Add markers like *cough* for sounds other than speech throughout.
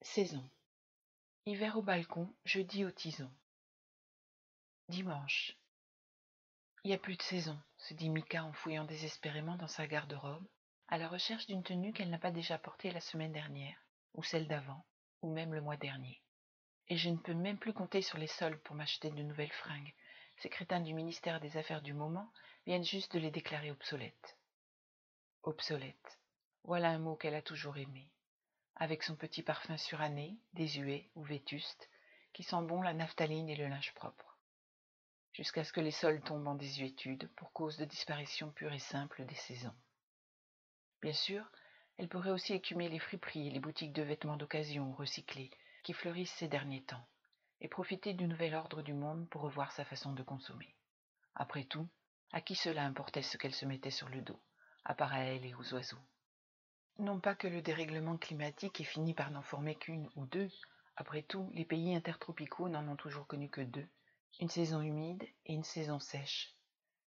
Saison. Hiver au balcon, jeudi au tison. Dimanche. Il n'y a plus de saison, se dit Mika en fouillant désespérément dans sa garde-robe, à la recherche d'une tenue qu'elle n'a pas déjà portée la semaine dernière, ou celle d'avant, ou même le mois dernier. Et je ne peux même plus compter sur les soldes pour m'acheter de nouvelles fringues. Ces crétins du ministère des Affaires du moment viennent juste de les déclarer obsolètes. Obsolète. Voilà un mot qu'elle a toujours aimé avec son petit parfum suranné, désuet ou vétuste, qui sent bon la naphtaline et le linge propre, jusqu'à ce que les sols tombent en désuétude pour cause de disparition pure et simple des saisons. Bien sûr, elle pourrait aussi écumer les friperies et les boutiques de vêtements d'occasion recyclés qui fleurissent ces derniers temps, et profiter du nouvel ordre du monde pour revoir sa façon de consommer. Après tout, à qui cela importait ce qu'elle se mettait sur le dos, à part à elle et aux oiseaux? Non pas que le dérèglement climatique ait fini par n'en former qu'une ou deux, après tout, les pays intertropicaux n'en ont toujours connu que deux, une saison humide et une saison sèche.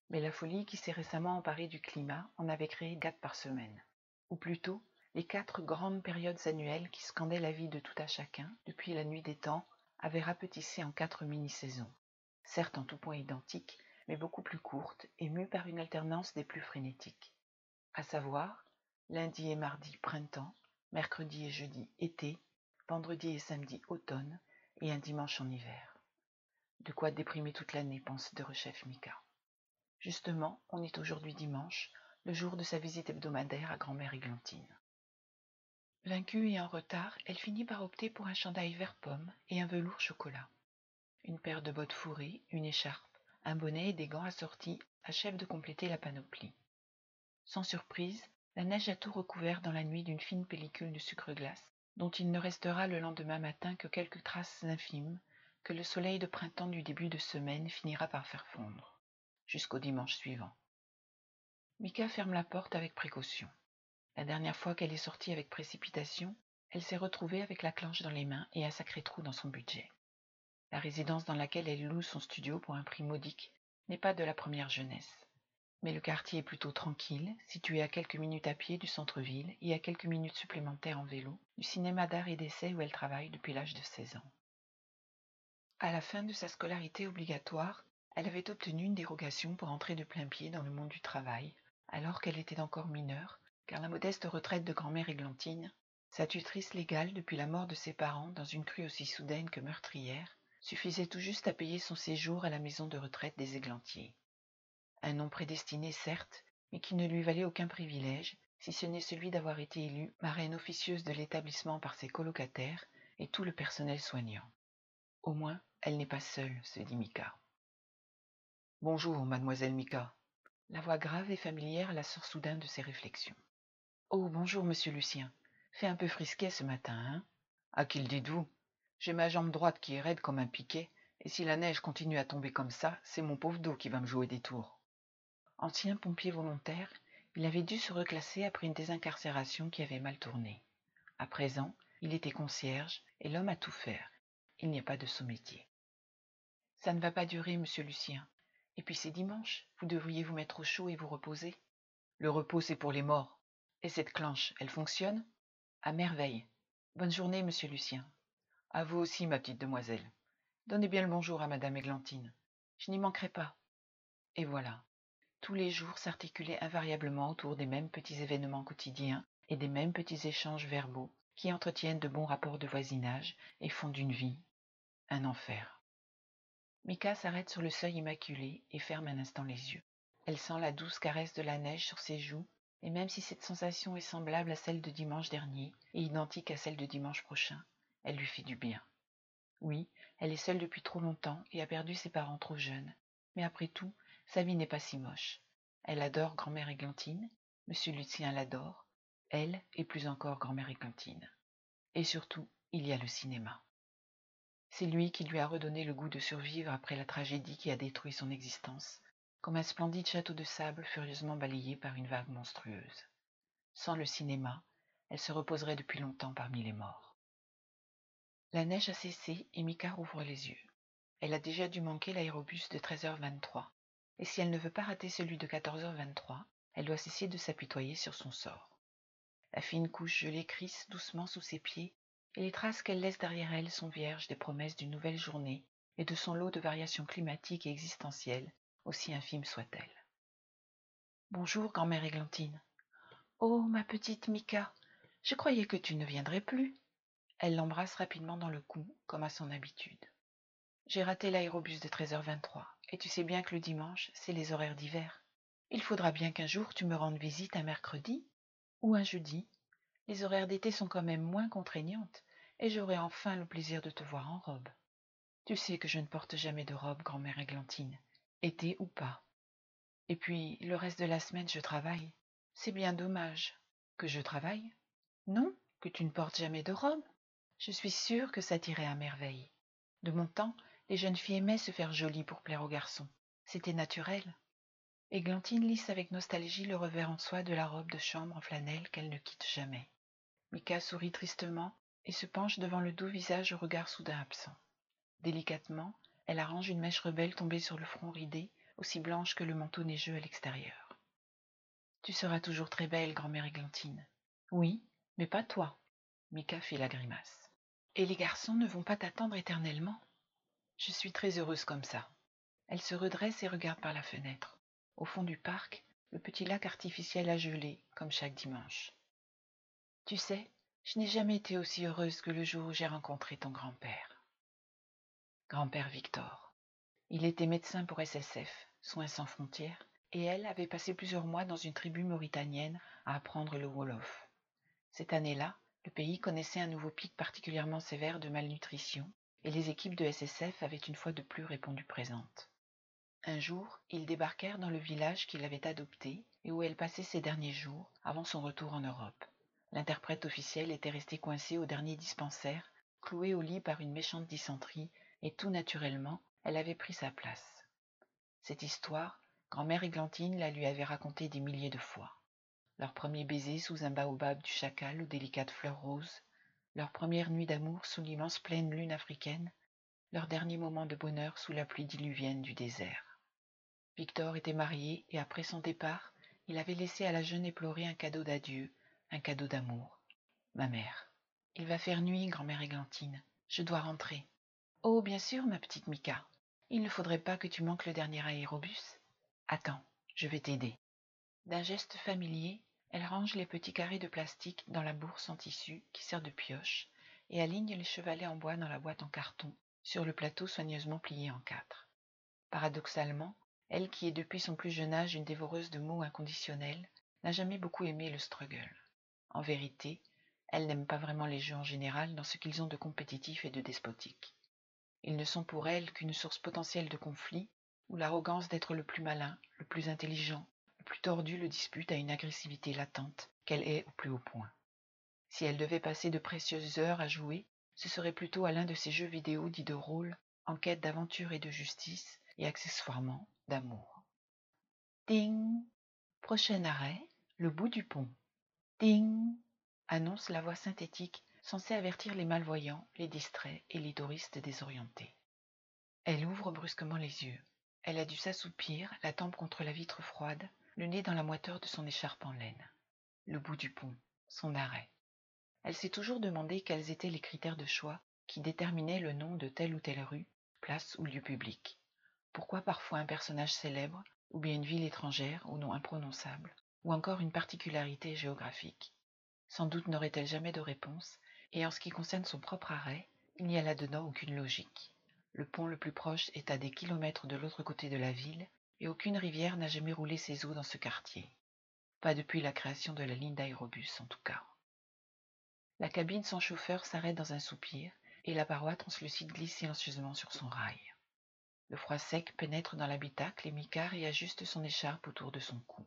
Mais la folie qui s'est récemment emparée du climat en avait créé quatre par semaine, ou plutôt les quatre grandes périodes annuelles qui scandaient la vie de tout à chacun depuis la nuit des temps avaient rapetissé en quatre mini-saisons, certes en tout point identiques, mais beaucoup plus courtes et mues par une alternance des plus frénétiques, à savoir lundi et mardi printemps, mercredi et jeudi été, vendredi et samedi automne, et un dimanche en hiver. De quoi déprimer toute l'année, pense de rechef Mika. Justement, on est aujourd'hui dimanche, le jour de sa visite hebdomadaire à grand-mère Églantine. Vaincue et en retard, elle finit par opter pour un chandail vert pomme et un velours chocolat. Une paire de bottes fourrées, une écharpe, un bonnet et des gants assortis achèvent de compléter la panoplie. Sans surprise, la neige a tout recouvert dans la nuit d'une fine pellicule de sucre glace, dont il ne restera le lendemain matin que quelques traces infimes que le soleil de printemps du début de semaine finira par faire fondre, jusqu'au dimanche suivant. Mika ferme la porte avec précaution. La dernière fois qu'elle est sortie avec précipitation, elle s'est retrouvée avec la clenche dans les mains et un sacré trou dans son budget. La résidence dans laquelle elle loue son studio pour un prix modique n'est pas de la première jeunesse mais le quartier est plutôt tranquille, situé à quelques minutes à pied du centre-ville et à quelques minutes supplémentaires en vélo du cinéma d'art et d'essai où elle travaille depuis l'âge de 16 ans. À la fin de sa scolarité obligatoire, elle avait obtenu une dérogation pour entrer de plein pied dans le monde du travail, alors qu'elle était encore mineure, car la modeste retraite de grand-mère Églantine, sa tutrice légale depuis la mort de ses parents dans une crue aussi soudaine que meurtrière, suffisait tout juste à payer son séjour à la maison de retraite des Églantiers un nom prédestiné certes, mais qui ne lui valait aucun privilège, si ce n'est celui d'avoir été élue marraine officieuse de l'établissement par ses colocataires et tout le personnel soignant. Au moins, elle n'est pas seule, se dit Mika. Bonjour, mademoiselle Mika. La voix grave et familière la sort soudain de ses réflexions. Oh, bonjour, monsieur Lucien. Fait un peu frisquet ce matin, hein? À qui le dites-vous? J'ai ma jambe droite qui est raide comme un piquet, et si la neige continue à tomber comme ça, c'est mon pauvre dos qui va me jouer des tours. Ancien pompier volontaire, il avait dû se reclasser après une désincarcération qui avait mal tourné. À présent, il était concierge et l'homme à tout faire. Il n'y a pas de sous-métier. Ça ne va pas durer, monsieur Lucien. Et puis c'est dimanche. Vous devriez vous mettre au chaud et vous reposer. Le repos, c'est pour les morts. Et cette clenche, elle fonctionne? À merveille. Bonne journée, monsieur Lucien. À vous aussi, ma petite demoiselle. Donnez bien le bonjour à madame Églantine. Je n'y manquerai pas. Et voilà tous les jours s'articulaient invariablement autour des mêmes petits événements quotidiens et des mêmes petits échanges verbaux qui entretiennent de bons rapports de voisinage et font d'une vie un enfer. Mika s'arrête sur le seuil immaculé et ferme un instant les yeux. Elle sent la douce caresse de la neige sur ses joues, et même si cette sensation est semblable à celle de dimanche dernier et identique à celle de dimanche prochain, elle lui fait du bien. Oui, elle est seule depuis trop longtemps et a perdu ses parents trop jeunes, mais après tout, sa vie n'est pas si moche. Elle adore grand-mère Églantine, monsieur Lucien l'adore, elle et plus encore grand-mère Églantine. Et surtout, il y a le cinéma. C'est lui qui lui a redonné le goût de survivre après la tragédie qui a détruit son existence, comme un splendide château de sable furieusement balayé par une vague monstrueuse. Sans le cinéma, elle se reposerait depuis longtemps parmi les morts. La neige a cessé et Mika ouvre les yeux. Elle a déjà dû manquer l'aérobus de 13h23 et si elle ne veut pas rater celui de 14h23, elle doit cesser de s'apitoyer sur son sort. La fine couche gelée crisse doucement sous ses pieds, et les traces qu'elle laisse derrière elle sont vierges des promesses d'une nouvelle journée et de son lot de variations climatiques et existentielles, aussi infimes soient-elles. Bonjour, grand-mère Églantine. Oh, ma petite Mika, je croyais que tu ne viendrais plus. Elle l'embrasse rapidement dans le cou, comme à son habitude. J'ai raté l'aérobus de 13h23, et tu sais bien que le dimanche, c'est les horaires d'hiver. Il faudra bien qu'un jour tu me rendes visite un mercredi ou un jeudi. Les horaires d'été sont quand même moins contraignantes, et j'aurai enfin le plaisir de te voir en robe. Tu sais que je ne porte jamais de robe, grand-mère Églantine, été ou pas. Et puis, le reste de la semaine, je travaille. C'est bien dommage. Que je travaille Non, que tu ne portes jamais de robe. Je suis sûre que ça t'irait à merveille. De mon temps, les jeunes filles aimaient se faire jolies pour plaire aux garçons. C'était naturel. Églantine lisse avec nostalgie le revers en soie de la robe de chambre en flanelle qu'elle ne quitte jamais. Mika sourit tristement et se penche devant le doux visage au regard soudain absent. Délicatement, elle arrange une mèche rebelle tombée sur le front ridé aussi blanche que le manteau neigeux à l'extérieur. Tu seras toujours très belle, grand-mère Églantine. Oui, mais pas toi. Mika fit la grimace. Et les garçons ne vont pas t'attendre éternellement. Je suis très heureuse comme ça. Elle se redresse et regarde par la fenêtre. Au fond du parc, le petit lac artificiel a gelé, comme chaque dimanche. Tu sais, je n'ai jamais été aussi heureuse que le jour où j'ai rencontré ton grand-père. Grand-père Victor. Il était médecin pour SSF, Soins sans frontières, et elle avait passé plusieurs mois dans une tribu mauritanienne à apprendre le Wolof. Cette année-là, le pays connaissait un nouveau pic particulièrement sévère de malnutrition, et les équipes de SSF avaient une fois de plus répondu présentes. Un jour, ils débarquèrent dans le village qu'il avait adopté et où elle passait ses derniers jours avant son retour en Europe. L'interprète officiel était resté coincé au dernier dispensaire, cloué au lit par une méchante dysenterie, et tout naturellement, elle avait pris sa place. Cette histoire, grand-mère Églantine la lui avait racontée des milliers de fois. Leur premier baiser sous un baobab du chacal aux délicates fleurs roses, leur première nuit d'amour sous l'immense pleine lune africaine, leur dernier moment de bonheur sous la pluie diluvienne du désert. Victor était marié et après son départ, il avait laissé à la jeune éplorée un cadeau d'adieu, un cadeau d'amour. Ma mère. Il va faire nuit, grand-mère Églantine. Je dois rentrer. Oh, bien sûr, ma petite Mika. Il ne faudrait pas que tu manques le dernier aérobus. Attends, je vais t'aider. D'un geste familier, elle range les petits carrés de plastique dans la bourse en tissu qui sert de pioche et aligne les chevalets en bois dans la boîte en carton sur le plateau soigneusement plié en quatre. Paradoxalement, elle qui est depuis son plus jeune âge une dévoreuse de mots inconditionnels, n'a jamais beaucoup aimé le struggle. En vérité, elle n'aime pas vraiment les jeux en général dans ce qu'ils ont de compétitif et de despotique. Ils ne sont pour elle qu'une source potentielle de conflit, où l'arrogance d'être le plus malin, le plus intelligent, plus tordu le dispute à une agressivité latente qu'elle est au plus haut point. Si elle devait passer de précieuses heures à jouer, ce serait plutôt à l'un de ces jeux vidéo dits de rôle, en quête d'aventure et de justice, et accessoirement d'amour. Ding Prochain arrêt, le bout du pont. Ding annonce la voix synthétique censé avertir les malvoyants, les distraits et les touristes désorientés. Elle ouvre brusquement les yeux. Elle a dû s'assoupir, la tempe contre la vitre froide, le nez dans la moiteur de son écharpe en laine. Le bout du pont, son arrêt. Elle s'est toujours demandé quels étaient les critères de choix qui déterminaient le nom de telle ou telle rue, place ou lieu public. Pourquoi parfois un personnage célèbre, ou bien une ville étrangère au nom imprononçable, ou encore une particularité géographique? Sans doute n'aurait-elle jamais de réponse, et en ce qui concerne son propre arrêt, il n'y a là-dedans aucune logique. Le pont le plus proche est à des kilomètres de l'autre côté de la ville, et aucune rivière n'a jamais roulé ses eaux dans ce quartier. Pas depuis la création de la ligne d'aérobus, en tout cas. La cabine sans chauffeur s'arrête dans un soupir, et la paroi translucide glisse silencieusement sur son rail. Le froid sec pénètre dans l'habitacle et Mika réajuste son écharpe autour de son cou.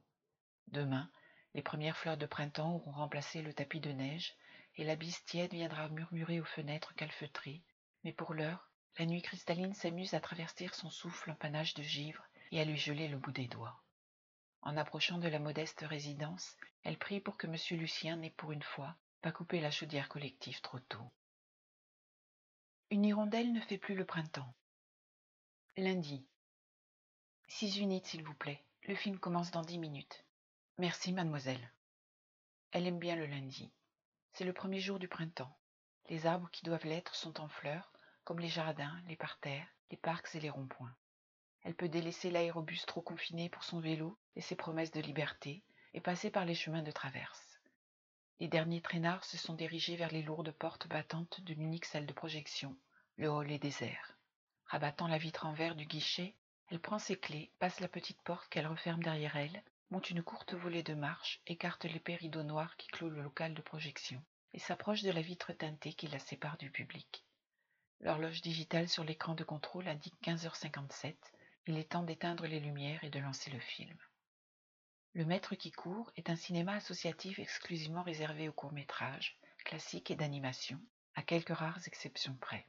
Demain, les premières fleurs de printemps auront remplacé le tapis de neige et la bise tiède viendra murmurer aux fenêtres calfeutrées, mais pour l'heure, la nuit cristalline s'amuse à traverser son souffle en panache de givre et à lui geler le bout des doigts. En approchant de la modeste résidence, elle prie pour que M. Lucien n'ait pour une fois pas coupé la chaudière collective trop tôt. Une hirondelle ne fait plus le printemps. Lundi. Six unités, s'il vous plaît. Le film commence dans dix minutes. Merci, mademoiselle. Elle aime bien le lundi. C'est le premier jour du printemps. Les arbres qui doivent l'être sont en fleurs, comme les jardins, les parterres, les parcs et les ronds-points. Elle peut délaisser l'aérobus trop confiné pour son vélo et ses promesses de liberté, et passer par les chemins de traverse. Les derniers traînards se sont dirigés vers les lourdes portes battantes de l'unique salle de projection. Le hall est désert. Rabattant la vitre en verre du guichet, elle prend ses clés, passe la petite porte qu'elle referme derrière elle, monte une courte volée de marche, écarte l'épais rideau noir qui clôt le local de projection, et s'approche de la vitre teintée qui la sépare du public. L'horloge digitale sur l'écran de contrôle indique 15h57. Il est temps d'éteindre les lumières et de lancer le film. Le Maître qui court est un cinéma associatif exclusivement réservé aux courts-métrages, classiques et d'animation, à quelques rares exceptions près.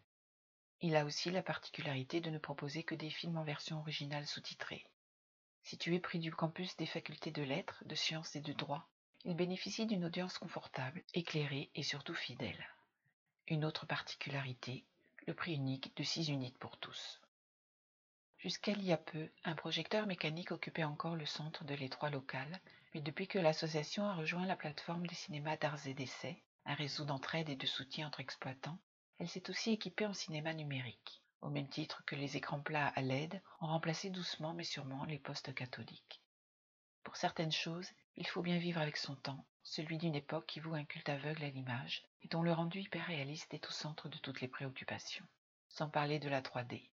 Il a aussi la particularité de ne proposer que des films en version originale sous-titrée. Situé près du campus des facultés de lettres, de sciences et de droit, il bénéficie d'une audience confortable, éclairée et surtout fidèle. Une autre particularité, le prix unique de 6 unités pour tous. Jusqu'à il y a peu, un projecteur mécanique occupait encore le centre de l'étroit local, mais depuis que l'association a rejoint la plateforme des cinémas d'arts et d'essais, un réseau d'entraide et de soutien entre exploitants, elle s'est aussi équipée en cinéma numérique, au même titre que les écrans plats à LED ont remplacé doucement mais sûrement les postes cathodiques. Pour certaines choses, il faut bien vivre avec son temps, celui d'une époque qui voue un culte aveugle à l'image et dont le rendu hyperréaliste est au centre de toutes les préoccupations, sans parler de la 3D.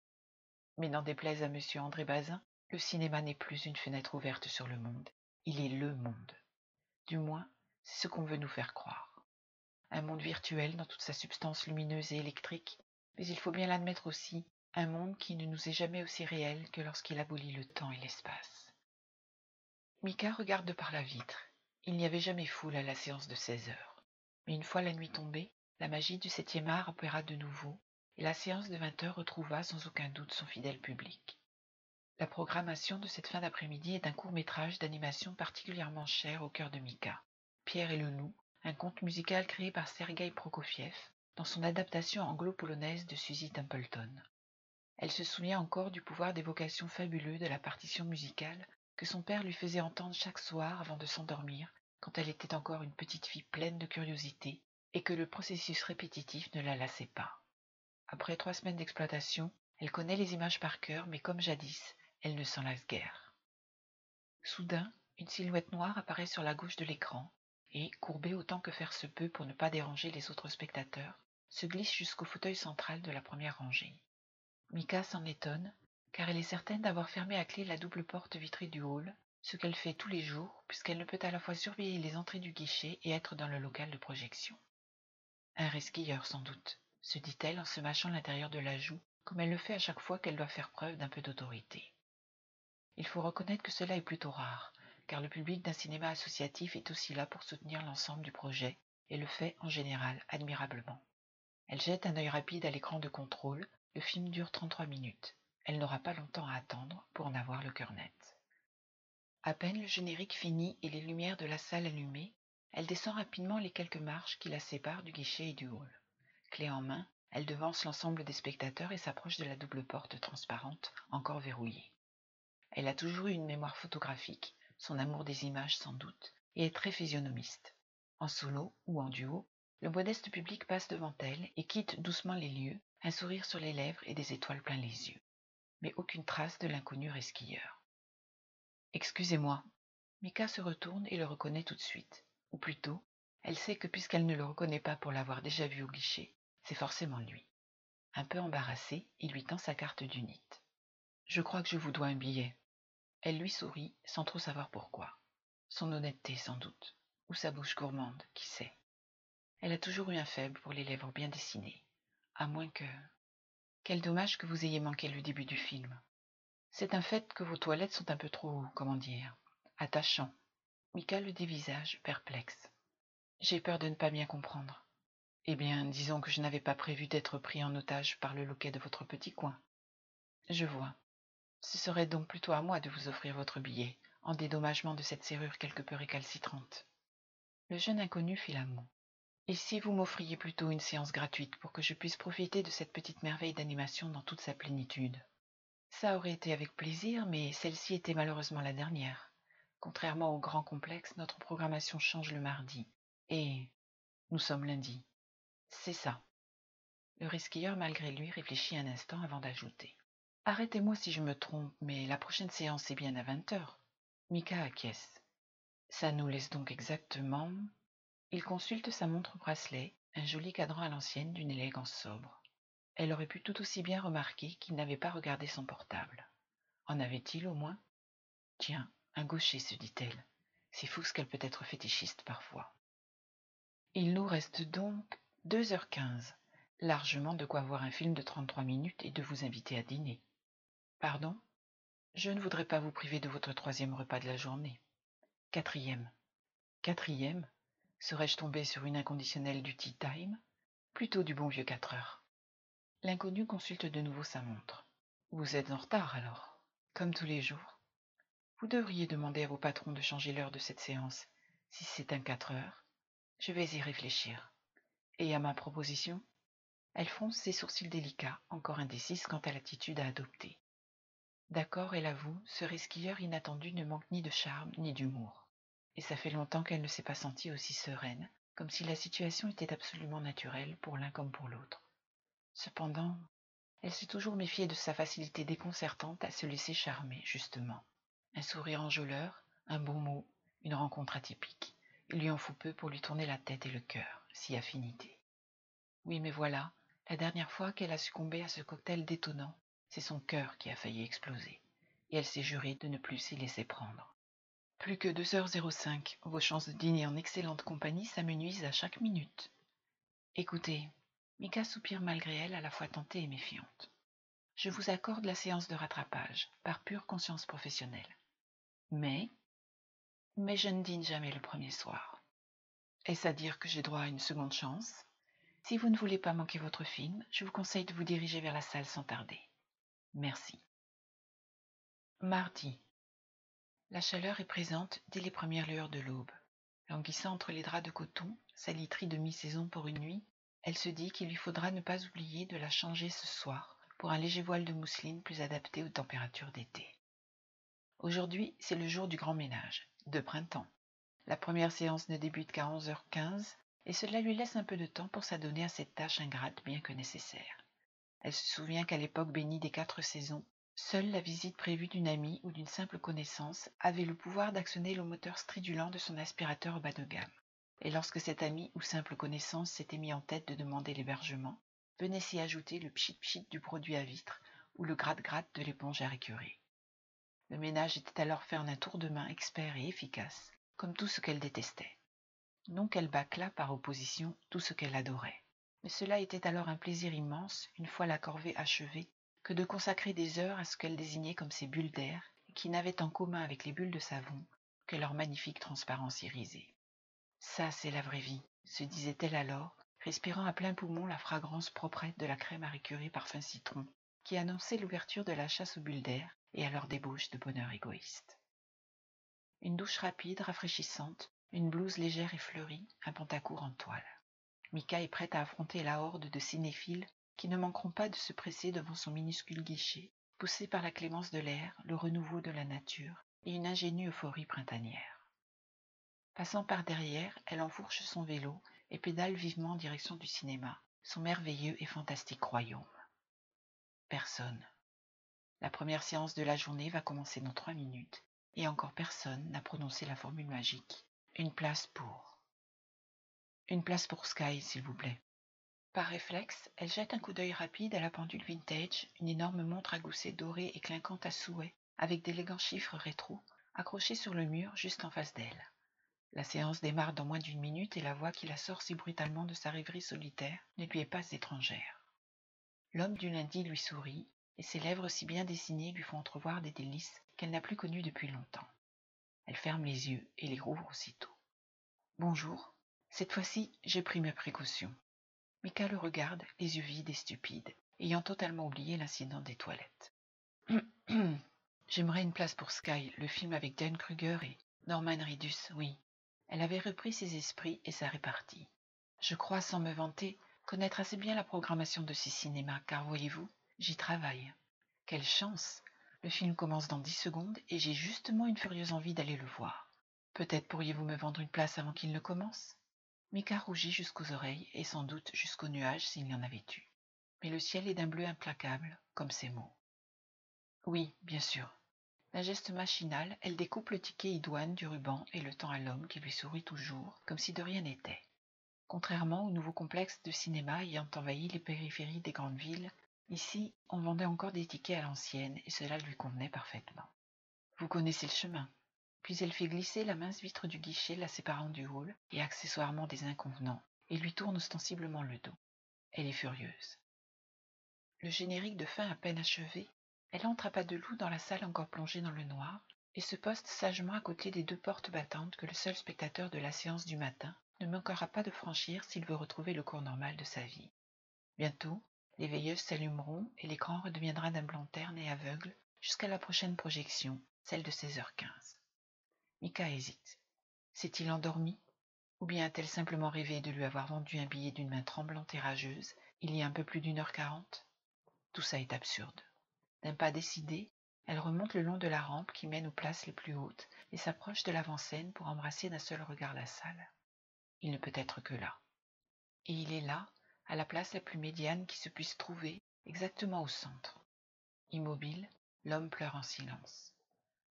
Mais n'en déplaise à M. André Bazin, le cinéma n'est plus une fenêtre ouverte sur le monde, il est le monde. Du moins, c'est ce qu'on veut nous faire croire. Un monde virtuel dans toute sa substance lumineuse et électrique, mais il faut bien l'admettre aussi, un monde qui ne nous est jamais aussi réel que lorsqu'il abolit le temps et l'espace. Mika regarde par la vitre. Il n'y avait jamais foule à la séance de seize heures. Mais une fois la nuit tombée, la magie du septième art opéra de nouveau, et la séance de vingt heures retrouva sans aucun doute son fidèle public. La programmation de cette fin d'après-midi est un court métrage d'animation particulièrement cher au cœur de Mika. Pierre et le loup, un conte musical créé par Sergei Prokofiev dans son adaptation anglo-polonaise de Suzy Templeton. Elle se souvient encore du pouvoir d'évocation fabuleux de la partition musicale que son père lui faisait entendre chaque soir avant de s'endormir, quand elle était encore une petite fille pleine de curiosité, et que le processus répétitif ne la lassait pas. Après trois semaines d'exploitation, elle connaît les images par cœur, mais comme jadis, elle ne s'en lasse guère. Soudain, une silhouette noire apparaît sur la gauche de l'écran, et, courbée autant que faire se peut pour ne pas déranger les autres spectateurs, se glisse jusqu'au fauteuil central de la première rangée. Mika s'en étonne, car elle est certaine d'avoir fermé à clé la double porte vitrée du hall, ce qu'elle fait tous les jours, puisqu'elle ne peut à la fois surveiller les entrées du guichet et être dans le local de projection. Un resquilleur, sans doute, se dit-elle en se mâchant l'intérieur de la joue, comme elle le fait à chaque fois qu'elle doit faire preuve d'un peu d'autorité. Il faut reconnaître que cela est plutôt rare, car le public d'un cinéma associatif est aussi là pour soutenir l'ensemble du projet, et le fait en général admirablement. Elle jette un œil rapide à l'écran de contrôle, le film dure 33 minutes. Elle n'aura pas longtemps à attendre pour en avoir le cœur net. À peine le générique fini et les lumières de la salle allumées, elle descend rapidement les quelques marches qui la séparent du guichet et du hall. Clé en main, elle devance l'ensemble des spectateurs et s'approche de la double porte transparente, encore verrouillée. Elle a toujours eu une mémoire photographique, son amour des images sans doute, et est très physionomiste. En solo ou en duo, le modeste public passe devant elle et quitte doucement les lieux, un sourire sur les lèvres et des étoiles plein les yeux mais aucune trace de l'inconnu resquilleur. Excusez-moi. Mika se retourne et le reconnaît tout de suite. Ou plutôt, elle sait que puisqu'elle ne le reconnaît pas pour l'avoir déjà vu au guichet, c'est forcément lui. Un peu embarrassé, il lui tend sa carte d'unité. Je crois que je vous dois un billet. Elle lui sourit, sans trop savoir pourquoi. Son honnêteté, sans doute. Ou sa bouche gourmande, qui sait. Elle a toujours eu un faible pour les lèvres bien dessinées. À moins que. Quel dommage que vous ayez manqué le début du film. C'est un fait que vos toilettes sont un peu trop, comment dire, attachants. Mika le dévisage, perplexe. J'ai peur de ne pas bien comprendre. Eh bien, disons que je n'avais pas prévu d'être pris en otage par le loquet de votre petit coin. Je vois. Ce serait donc plutôt à moi de vous offrir votre billet, en dédommagement de cette serrure quelque peu récalcitrante. Le jeune inconnu fit la moue. Et si vous m'offriez plutôt une séance gratuite pour que je puisse profiter de cette petite merveille d'animation dans toute sa plénitude? Ça aurait été avec plaisir, mais celle-ci était malheureusement la dernière. Contrairement au grand complexe, notre programmation change le mardi. Et nous sommes lundi. C'est ça, Le risquilleur, malgré lui, réfléchit un instant avant d'ajouter. Arrêtez-moi si je me trompe, mais la prochaine séance est bien à vingt heures. Mika acquiesce. Ça nous laisse donc exactement. Il consulte sa montre bracelet, un joli cadran à l'ancienne d'une élégance sobre. Elle aurait pu tout aussi bien remarquer qu'il n'avait pas regardé son portable. En avait-il au moins? Tiens, un gaucher, se dit-elle. C'est fou ce qu'elle peut être fétichiste parfois. Il nous reste donc deux heures quinze, largement de quoi voir un film de trente-trois minutes et de vous inviter à dîner. Pardon? Je ne voudrais pas vous priver de votre troisième repas de la journée. Quatrième. Quatrième Serais-je tombé sur une inconditionnelle du tea time? Plutôt du bon vieux quatre heures. L'inconnu consulte de nouveau sa montre. Vous êtes en retard alors, comme tous les jours. Vous devriez demander à vos patrons de changer l'heure de cette séance, si c'est un quatre heures. Je vais y réfléchir. Et à ma proposition Elle fronce ses sourcils délicats, encore indécise quant à l'attitude à adopter. D'accord, elle avoue, ce risquilleur inattendu ne manque ni de charme ni d'humour. Et ça fait longtemps qu'elle ne s'est pas sentie aussi sereine, comme si la situation était absolument naturelle pour l'un comme pour l'autre. Cependant, elle s'est toujours méfiée de sa facilité déconcertante à se laisser charmer, justement. Un sourire enjôleur, un bon mot, une rencontre atypique. Il lui en faut peu pour lui tourner la tête et le cœur, si affinité. Oui, mais voilà, la dernière fois qu'elle a succombé à ce cocktail détonnant, c'est son cœur qui a failli exploser, et elle s'est jurée de ne plus s'y laisser prendre. Plus que deux heures zéro cinq, vos chances de dîner en excellente compagnie s'amenuisent à chaque minute. Écoutez, Mika soupire malgré elle, à la fois tentée et méfiante. Je vous accorde la séance de rattrapage, par pure conscience professionnelle. Mais, mais je ne dîne jamais le premier soir. Est-ce à dire que j'ai droit à une seconde chance? Si vous ne voulez pas manquer votre film, je vous conseille de vous diriger vers la salle sans tarder. Merci. Mardi. La chaleur est présente dès les premières lueurs de l'aube. Languissant entre les draps de coton, sa literie de mi-saison pour une nuit, elle se dit qu'il lui faudra ne pas oublier de la changer ce soir pour un léger voile de mousseline plus adapté aux températures d'été. Aujourd'hui, c'est le jour du grand ménage, de printemps. La première séance ne débute qu'à 11h15 et cela lui laisse un peu de temps pour s'adonner à cette tâche ingrate bien que nécessaire. Elle se souvient qu'à l'époque bénie des quatre saisons, seule la visite prévue d'une amie ou d'une simple connaissance avait le pouvoir d'actionner le moteur stridulent de son aspirateur bas de gamme. Et lorsque cette amie ou simple connaissance s'était mis en tête de demander l'hébergement, venait s'y ajouter le pchit-pchit du produit à vitre ou le gratte-gratte de l'éponge à récurer. Le ménage était alors fait en un tour de main expert et efficace, comme tout ce qu'elle détestait. Non qu'elle bâclât par opposition tout ce qu'elle adorait mais cela était alors un plaisir immense, une fois la corvée achevée, que de consacrer des heures à ce qu'elle désignait comme ces bulles d'air, qui n'avaient en commun avec les bulles de savon que leur magnifique transparence irisée. Ça, c'est la vraie vie, se disait-elle alors, respirant à plein poumon la fragrance proprette de la crème à récurer parfum citron, qui annonçait l'ouverture de la chasse aux bulles d'air et à leur débauche de bonheur égoïste. Une douche rapide, rafraîchissante, une blouse légère et fleurie, un pantacourt en toile. Mika est prête à affronter la horde de cinéphiles qui ne manqueront pas de se presser devant son minuscule guichet, poussés par la clémence de l'air, le renouveau de la nature et une ingénue euphorie printanière. Passant par derrière, elle enfourche son vélo et pédale vivement en direction du cinéma, son merveilleux et fantastique royaume. Personne. La première séance de la journée va commencer dans trois minutes, et encore personne n'a prononcé la formule magique. Une place pour. Une place pour Sky, s'il vous plaît. Par réflexe, elle jette un coup d'œil rapide à la pendule vintage, une énorme montre à gousset dorée et clinquante à souhait, avec d'élégants chiffres rétro, accrochés sur le mur juste en face d'elle. La séance démarre dans moins d'une minute et la voix qui la sort si brutalement de sa rêverie solitaire ne lui est pas étrangère. L'homme du lundi lui sourit, et ses lèvres si bien dessinées lui font entrevoir des délices qu'elle n'a plus connues depuis longtemps. Elle ferme les yeux et les rouvre aussitôt. Bonjour, cette fois-ci, j'ai pris mes précautions. Mika le regarde, les yeux vides et stupides, ayant totalement oublié l'incident des toilettes. *clears throat* J'aimerais une place pour Sky, le film avec Dan Kruger et Norman Reedus, oui. Elle avait repris ses esprits et sa répartie. Je crois, sans me vanter, connaître assez bien la programmation de ces cinémas, car voyez-vous, j'y travaille. Quelle chance Le film commence dans dix secondes et j'ai justement une furieuse envie d'aller le voir. Peut-être pourriez-vous me vendre une place avant qu'il ne commence? Mika rougit jusqu'aux oreilles et sans doute jusqu'aux nuages s'il y en avait eu. mais le ciel est d'un bleu implacable, comme ses mots. Oui, bien sûr. D'un geste machinal, elle découpe le ticket idoine du ruban et le tend à l'homme qui lui sourit toujours, comme si de rien n'était. Contrairement au nouveau complexe de cinéma ayant envahi les périphéries des grandes villes, ici on vendait encore des tickets à l'ancienne et cela lui convenait parfaitement. Vous connaissez le chemin. Puis elle fait glisser la mince vitre du guichet la séparant du hall et accessoirement des inconvenants, et lui tourne ostensiblement le dos. Elle est furieuse. Le générique de fin à peine achevé, elle entre à pas de loup dans la salle encore plongée dans le noir, et se poste sagement à côté des deux portes battantes que le seul spectateur de la séance du matin ne manquera pas de franchir s'il veut retrouver le cours normal de sa vie. Bientôt, les veilleuses s'allumeront et l'écran redeviendra d'un blanc terne et aveugle jusqu'à la prochaine projection, celle de 16h15. Mika hésite. S'est-il endormi? Ou bien a-t-elle simplement rêvé de lui avoir vendu un billet d'une main tremblante et rageuse il y a un peu plus d'une heure quarante? Tout ça est absurde. D'un pas décidé, elle remonte le long de la rampe qui mène aux places les plus hautes et s'approche de l'avant-scène pour embrasser d'un seul regard la salle. Il ne peut être que là. Et il est là, à la place la plus médiane qui se puisse trouver, exactement au centre. Immobile, l'homme pleure en silence.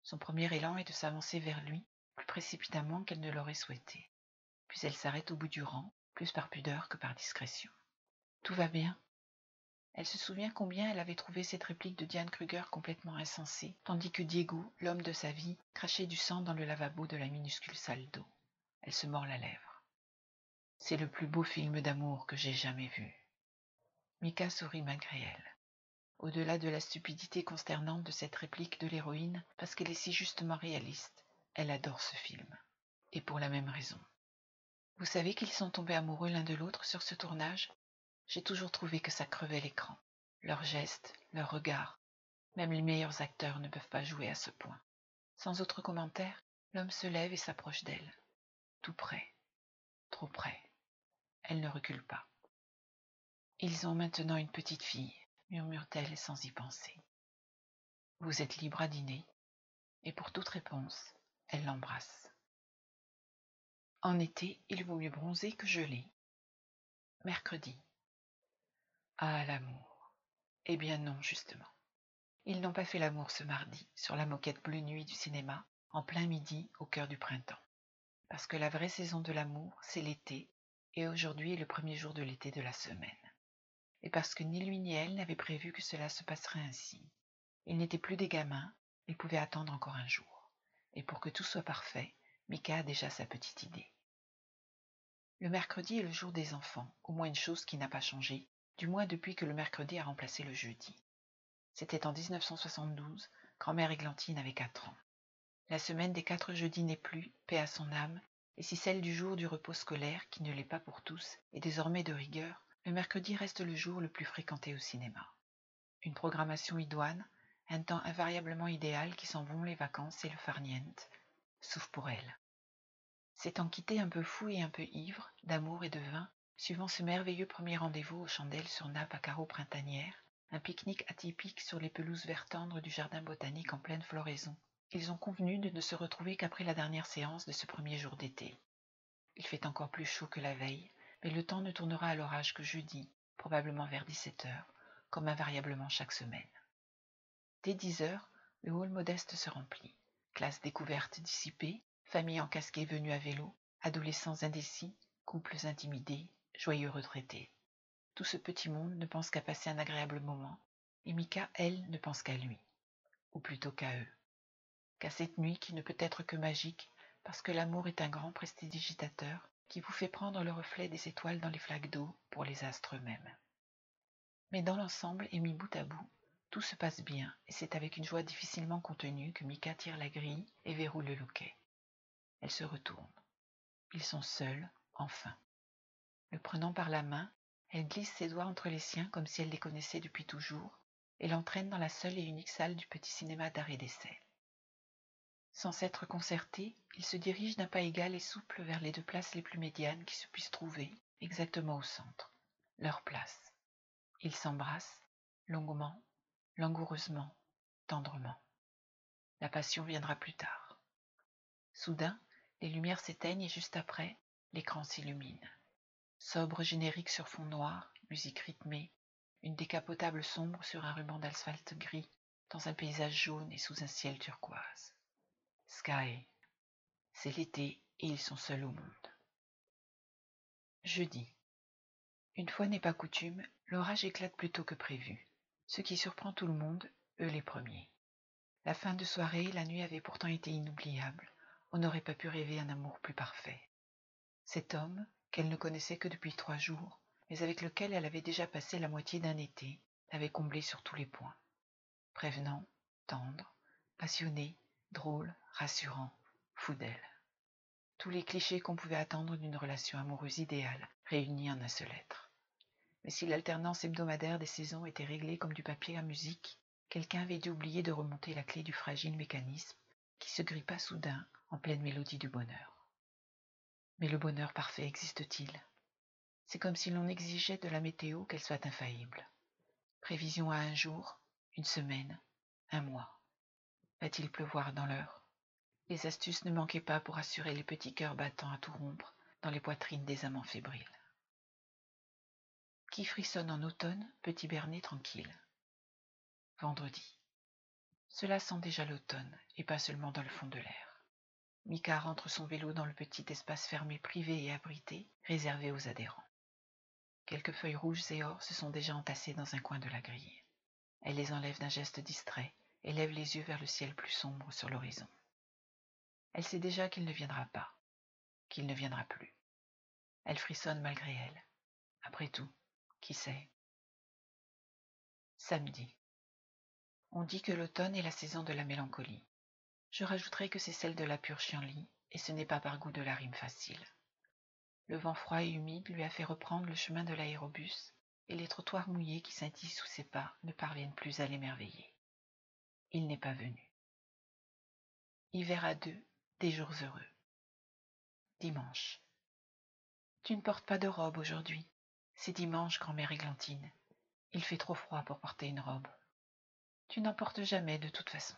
Son premier élan est de s'avancer vers lui, plus précipitamment qu'elle ne l'aurait souhaité. Puis elle s'arrête au bout du rang, plus par pudeur que par discrétion. Tout va bien Elle se souvient combien elle avait trouvé cette réplique de Diane Kruger complètement insensée, tandis que Diego, l'homme de sa vie, crachait du sang dans le lavabo de la minuscule salle d'eau. Elle se mord la lèvre. C'est le plus beau film d'amour que j'ai jamais vu. Mika sourit malgré elle au-delà de la stupidité consternante de cette réplique de l'héroïne, parce qu'elle est si justement réaliste. Elle adore ce film. Et pour la même raison. Vous savez qu'ils sont tombés amoureux l'un de l'autre sur ce tournage? J'ai toujours trouvé que ça crevait l'écran. Leurs gestes, leurs regards. Même les meilleurs acteurs ne peuvent pas jouer à ce point. Sans autre commentaire, l'homme se lève et s'approche d'elle. Tout près. Trop près. Elle ne recule pas. Ils ont maintenant une petite fille, murmure-t-elle sans y penser. Vous êtes libre à dîner, et pour toute réponse, elle l'embrasse. En été, il vaut mieux bronzer que geler. Mercredi. Ah, l'amour. Eh bien non, justement. Ils n'ont pas fait l'amour ce mardi, sur la moquette bleue nuit du cinéma, en plein midi, au cœur du printemps. Parce que la vraie saison de l'amour, c'est l'été, aujourd'hui est le premier jour de l'été de la semaine et parce que ni lui ni elle n'avaient prévu que cela se passerait ainsi. Ils n'étaient plus des gamins, ils pouvaient attendre encore un jour. Et pour que tout soit parfait, Mika a déjà sa petite idée. Le mercredi est le jour des enfants, au moins une chose qui n'a pas changé, du moins depuis que le mercredi a remplacé le jeudi. C'était en 1972, grand-mère Églantine avait quatre ans. La semaine des quatre jeudis n'est plus, paix à son âme, et si celle du jour du repos scolaire, qui ne l'est pas pour tous, est désormais de rigueur, le mercredi reste le jour le plus fréquenté au cinéma. Une programmation idoine, un temps invariablement idéal qui s'en vont les vacances et le farniente, sauf pour elle. S'étant quitté un peu fou et un peu ivre, d'amour et de vin, suivant ce merveilleux premier rendez-vous aux chandelles sur nappe à carreaux printanières, un pique-nique atypique sur les pelouses vert tendres du jardin botanique en pleine floraison, ils ont convenu de ne se retrouver qu'après la dernière séance de ce premier jour d'été. Il fait encore plus chaud que la veille, mais le temps ne tournera à l'orage que jeudi, probablement vers 17 heures, comme invariablement chaque semaine. Dès dix heures, le hall modeste se remplit. Classe découverte dissipée, familles encasquées venues à vélo, adolescents indécis, couples intimidés, joyeux retraités. Tout ce petit monde ne pense qu'à passer un agréable moment, et Mika, elle, ne pense qu'à lui, ou plutôt qu'à eux. Qu'à cette nuit qui ne peut être que magique, parce que l'amour est un grand prestidigitateur qui vous fait prendre le reflet des étoiles dans les flaques d'eau pour les astres eux-mêmes. Mais dans l'ensemble et mis bout à bout, tout se passe bien, et c'est avec une joie difficilement contenue que Mika tire la grille et verroule le loquet. Elle se retourne. Ils sont seuls, enfin. Le prenant par la main, elle glisse ses doigts entre les siens comme si elle les connaissait depuis toujours, et l'entraîne dans la seule et unique salle du petit cinéma d'arrêt d'essai. Sans s'être concertés, ils se dirigent d'un pas égal et souple vers les deux places les plus médianes qui se puissent trouver, exactement au centre. Leur place. Ils s'embrassent, longuement, langoureusement, tendrement. La passion viendra plus tard. Soudain, les lumières s'éteignent et juste après, l'écran s'illumine. Sobre générique sur fond noir, musique rythmée, une décapotable sombre sur un ruban d'asphalte gris, dans un paysage jaune et sous un ciel turquoise. Sky. C'est l'été et ils sont seuls au monde. Jeudi. Une fois n'est pas coutume, l'orage éclate plus tôt que prévu, ce qui surprend tout le monde, eux les premiers. La fin de soirée, la nuit avait pourtant été inoubliable. On n'aurait pas pu rêver un amour plus parfait. Cet homme, qu'elle ne connaissait que depuis trois jours, mais avec lequel elle avait déjà passé la moitié d'un été, l'avait comblée sur tous les points. Prévenant, tendre, passionné, drôle, rassurant, fou d'elle. Tous les clichés qu'on pouvait attendre d'une relation amoureuse idéale, réunis en un seul être. Mais si l'alternance hebdomadaire des saisons était réglée comme du papier à musique, quelqu'un avait dû oublier de remonter la clé du fragile mécanisme qui se grippa soudain en pleine mélodie du bonheur. Mais le bonheur parfait existe-t-il? C'est comme si l'on exigeait de la météo qu'elle soit infaillible. Prévision à un jour, une semaine, un mois. Va-t-il pleuvoir dans l'heure? Les astuces ne manquaient pas pour assurer les petits cœurs battants à tout rompre dans les poitrines des amants fébriles. Qui frissonne en automne peut hiberner tranquille. Vendredi. Cela sent déjà l'automne, et pas seulement dans le fond de l'air. Mika rentre son vélo dans le petit espace fermé privé et abrité, réservé aux adhérents. Quelques feuilles rouges et or se sont déjà entassées dans un coin de la grille. Elle les enlève d'un geste distrait et lève les yeux vers le ciel plus sombre sur l'horizon. Elle sait déjà qu'il ne viendra pas, qu'il ne viendra plus. Elle frissonne malgré elle. Après tout, qui sait? Samedi. On dit que l'automne est la saison de la mélancolie. Je rajouterai que c'est celle de la pure chienlit, et ce n'est pas par goût de la rime facile. Le vent froid et humide lui a fait reprendre le chemin de l'aérobus, et les trottoirs mouillés qui scintillent sous ses pas ne parviennent plus à l'émerveiller. Il n'est pas venu. Hiver à deux, des jours heureux. Dimanche. Tu ne portes pas de robe aujourd'hui. C'est dimanche, grand-mère Églantine. Il fait trop froid pour porter une robe. Tu n'en portes jamais de toute façon.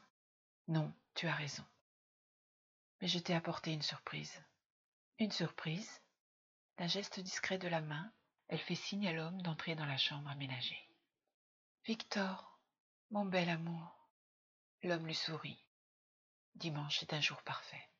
Non, tu as raison. Mais je t'ai apporté une surprise. Une surprise? D'un geste discret de la main, elle fait signe à l'homme d'entrer dans la chambre aménagée. Victor, mon bel amour. L'homme lui sourit. Dimanche est un jour parfait.